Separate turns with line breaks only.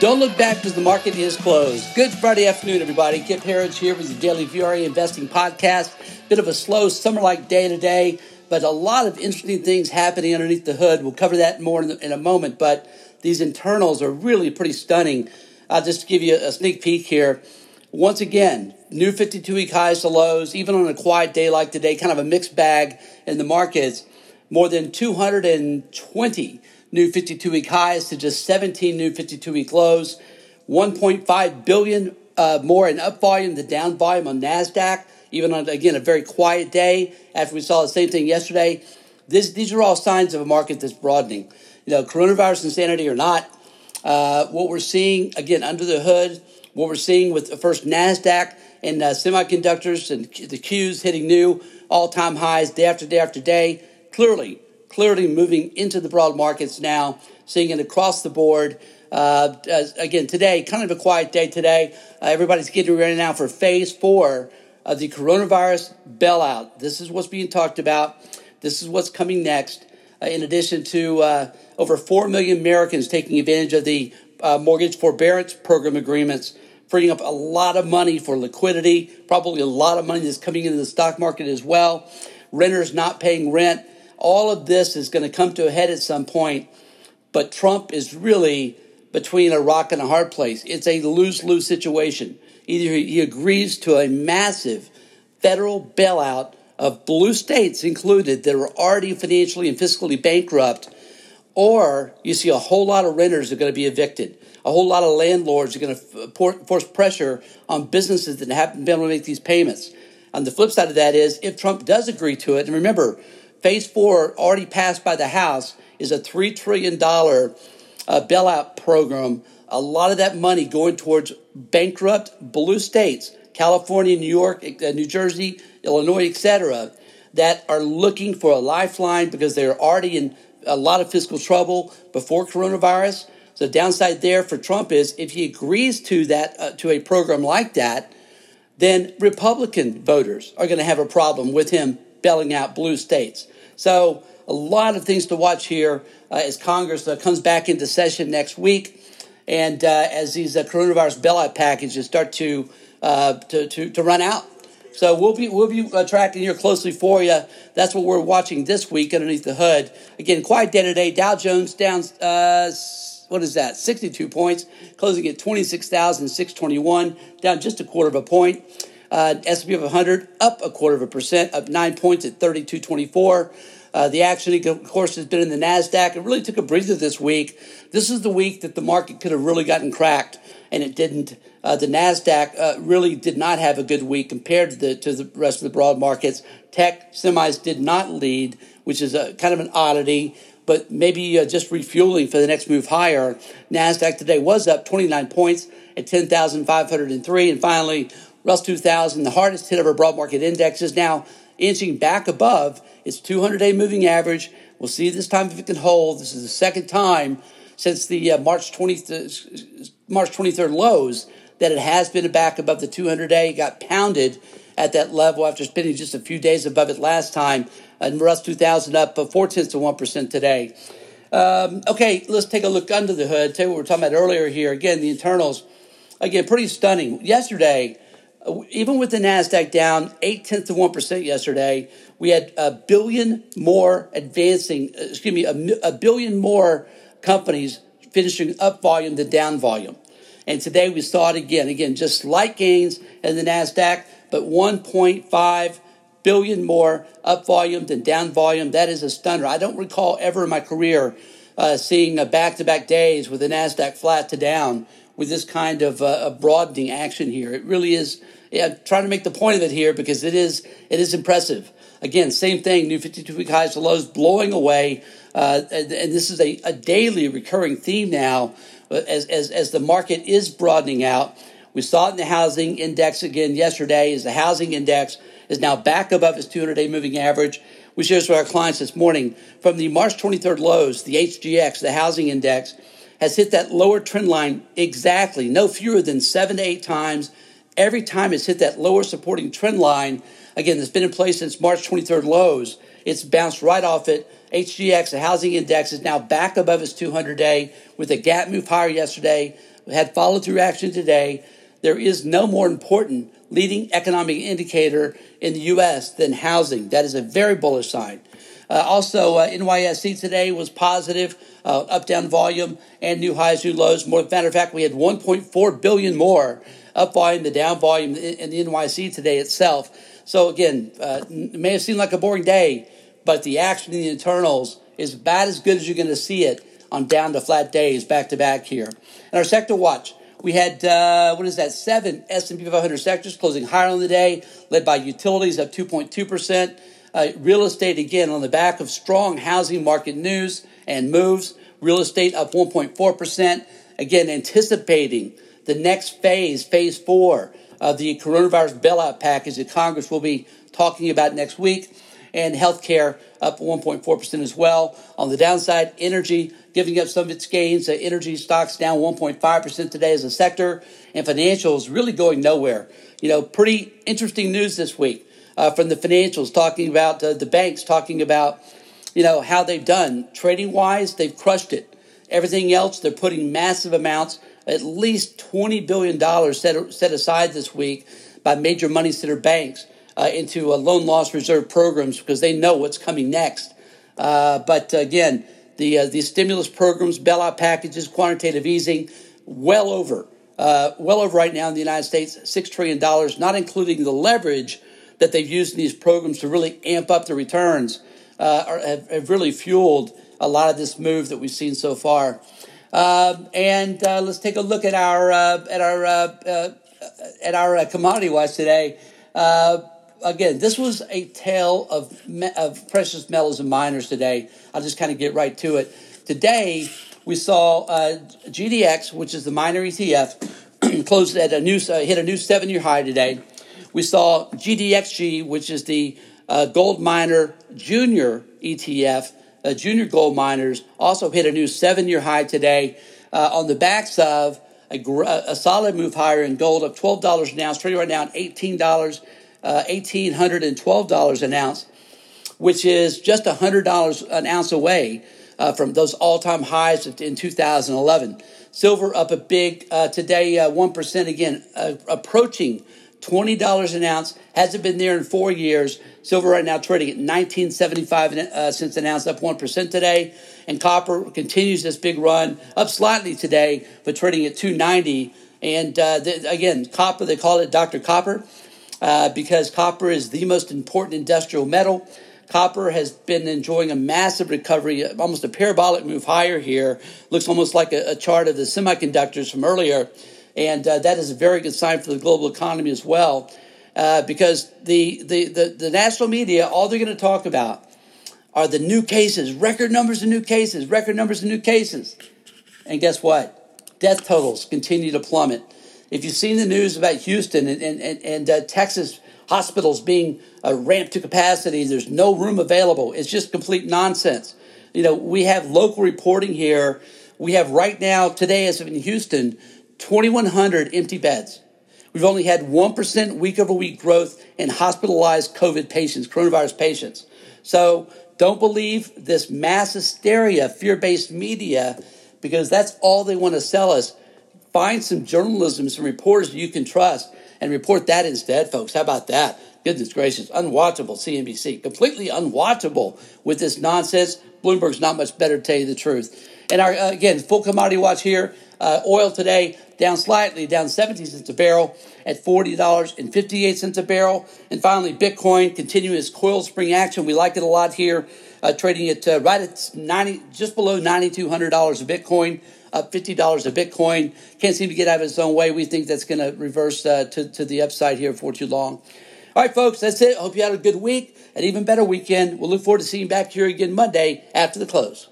Don't look back because the market is closed. Good Friday afternoon, everybody. Kip Herriage here with the Daily VRA Investing Podcast. Bit of a slow summer like day today, but a lot of interesting things happening underneath the hood. We'll cover that more in, in a moment, but these internals are really pretty stunning. I'll just give you a sneak peek here. Once again, new 52 week highs to lows, even on a quiet day like today, kind of a mixed bag in the markets. More than 220 new 52 week highs to just 17 new 52 week lows. 1.5 billion uh, more in up volume, than down volume on NASDAQ, even on, again, a very quiet day after we saw the same thing yesterday. This, these are all signs of a market that's broadening. You know, coronavirus insanity or not, uh, what we're seeing, again, under the hood, what we're seeing with the first NASDAQ and uh, semiconductors and the Qs hitting new all time highs day after day after day, clearly clearly moving into the broad markets now, seeing it across the board. Uh, again, today, kind of a quiet day today. Uh, everybody's getting ready now for phase four of the coronavirus bailout. This is what's being talked about. This is what's coming next. Uh, in addition to uh, over 4 million Americans taking advantage of the uh, mortgage forbearance program agreements, freeing up a lot of money for liquidity, probably a lot of money that's coming into the stock market as well. Renters not paying rent all of this is going to come to a head at some point, but Trump is really between a rock and a hard place. It's a lose lose situation. Either he agrees to a massive federal bailout of blue states included that are already financially and fiscally bankrupt, or you see a whole lot of renters are going to be evicted. A whole lot of landlords are going to force pressure on businesses that haven't been able to make these payments. On the flip side of that is if Trump does agree to it, and remember, Phase four, already passed by the House, is a $3 trillion uh, bailout program. A lot of that money going towards bankrupt blue states, California, New York, uh, New Jersey, Illinois, etc., that are looking for a lifeline because they're already in a lot of fiscal trouble before coronavirus. The downside there for Trump is if he agrees to that uh, to a program like that, then Republican voters are going to have a problem with him bailing out blue states. So, a lot of things to watch here uh, as Congress uh, comes back into session next week, and uh, as these uh, coronavirus bailout packages start to, uh, to, to to run out. So we'll be we'll be uh, tracking here closely for you. That's what we're watching this week underneath the hood. Again, quiet day today. Dow Jones down. what is that? 62 points, closing at 26,621, down just a quarter of a point. Uh, S&P 500 up a quarter of a percent, up nine points at 3224. Uh, the action, of course, has been in the NASDAQ. It really took a breather this week. This is the week that the market could have really gotten cracked, and it didn't. Uh, the NASDAQ uh, really did not have a good week compared to the, to the rest of the broad markets. Tech semis did not lead, which is a, kind of an oddity, but maybe uh, just refueling for the next move higher. NASDAQ today was up 29 points at 10,503. And finally, Russell 2000, the hardest hit of our broad market index, is now inching back above its 200 day moving average. We'll see this time if it can hold. This is the second time since the uh, March 20th, March 23rd lows that it has been back above the 200 day. It got pounded at that level after spending just a few days above it last time. And Russell 2000 up uh, four tenths of 1% today. Um, okay, let's take a look under the hood. Tell you what we were talking about earlier here. Again, the internals, again, pretty stunning. Yesterday, even with the NASDAQ down eight tenths of 1% yesterday, we had a billion more advancing, excuse me, a, a billion more companies finishing up volume than down volume. And today we saw it again. Again, just slight gains in the NASDAQ, but 1.5 billion more up volume than down volume. That is a stunner. I don't recall ever in my career uh, seeing back to back days with the NASDAQ flat to down with this kind of uh, broadening action here. It really is. Yeah, trying to make the point of it here because it is it is impressive. Again, same thing. New 52 week highs to lows blowing away, uh, and, and, this is a, a daily recurring theme now uh, as, as as the market is broadening out. We saw it in the housing index again yesterday. Is the housing index is now back above its 200 day moving average. We shared this with our clients this morning from the March 23rd lows, the HGX, the housing index has hit that lower trend line exactly, no fewer than seven to eight times. Every time it's hit that lower supporting trend line, again, that's been in place since March 23rd lows, it's bounced right off it. HGX, the housing index, is now back above its 200 day with a gap move higher yesterday, We had follow through action today. There is no more important leading economic indicator in the U.S. than housing. That is a very bullish sign. Uh, also, uh, NYSE today was positive, uh, up down volume and new highs, new lows. More matter of fact, we had 1.4 billion more up volume, the down volume in, the NYSE today itself. So again, uh, it may have seemed like a boring day, but the action in the internals is about as good as you're going to see it on down to flat days back to back here. And our sector watch. We had uh, what is that? Seven S&P 500 sectors closing higher on the day, led by utilities up 2.2 percent. Uh, real estate, again, on the back of strong housing market news and moves. Real estate up 1.4%. Again, anticipating the next phase, phase four of the coronavirus bailout package that Congress will be talking about next week. And healthcare up 1.4% as well. On the downside, energy giving up some of its gains. Energy stocks down 1.5% today as a sector. And financials really going nowhere. You know, pretty interesting news this week uh, from the financials, talking about uh, the banks, talking about you know how they've done trading wise. They've crushed it. Everything else, they're putting massive amounts, at least twenty billion dollars set set aside this week by major money center banks uh, into uh, loan loss reserve programs because they know what's coming next. Uh, but again, the uh, the stimulus programs, bailout packages, quantitative easing, well over. Uh, well over right now in the United States, $6 trillion, not including the leverage that they've used in these programs to really amp up the returns uh, are, have, have, really fueled a lot of this move that we've seen so far. Uh, and uh, let's take a look at our uh, at our uh, uh, at our commodity watch today. again, this was a tale of me- of precious metals and miners today. I'll just kind of get right to it. Today we saw GDX, which is the miner ETF, closed at a new hit a new seven year high today. We saw GDXJ, which is the uh, gold miner junior ETF, uh, junior gold miners, also hit a new seven year high today uh, on the backs of a, a, solid move higher in gold of $12 an ounce, trading right now at $18, $1,812 uh, an ounce, which is just $100 an ounce away uh, from those all time highs in 2011. Silver up a big uh, today, 1% again, approaching $20 an ounce. Hasn't been there in four years. Silver right now trading at 1975 uh, since announced, up 1% today. And copper continues this big run, up slightly today, but trading at 290. And uh, again, copper, they call it Dr. Copper uh, because copper is the most important industrial metal. Copper has been enjoying a massive recovery, almost a parabolic move higher here. Looks almost like a, a chart of the semiconductors from earlier. And uh, that is a very good sign for the global economy as well, uh, because the, the, the, the national media, all they're going to talk about are the new cases, record numbers of new cases, record numbers of new cases. And guess what? Death totals continue to plummet. If you've seen the news about Houston and, and, and, and uh, Texas hospitals being uh, ramped to capacity, there's no room available. It's just complete nonsense. You know, we have local reporting here. We have right now, today, as in Houston, 2,100 empty beds. We've only had 1% week over week growth in hospitalized COVID patients, coronavirus patients. So don't believe this mass hysteria, fear based media, because that's all they want to sell us. Find some journalism, some reporters you can trust, and report that instead, folks. How about that? Goodness gracious, unwatchable CNBC, completely unwatchable with this nonsense. Bloomberg's not much better to tell you the truth. And our, uh, again, full commodity watch here. Uh, oil today down slightly, down 17 cents a barrel at $40.58 a barrel. And finally, Bitcoin continuing its coil spring action. We like it a lot here, uh, trading it uh, right at 90, just below $9,200 a Bitcoin, up $50 a Bitcoin. Can't seem to get out of its own way. We think that's going to reverse uh, to, to the upside here for too long. All right, folks, that's it. Hope you had a good week, an even better weekend. We'll look forward to seeing you back here again Monday after the close.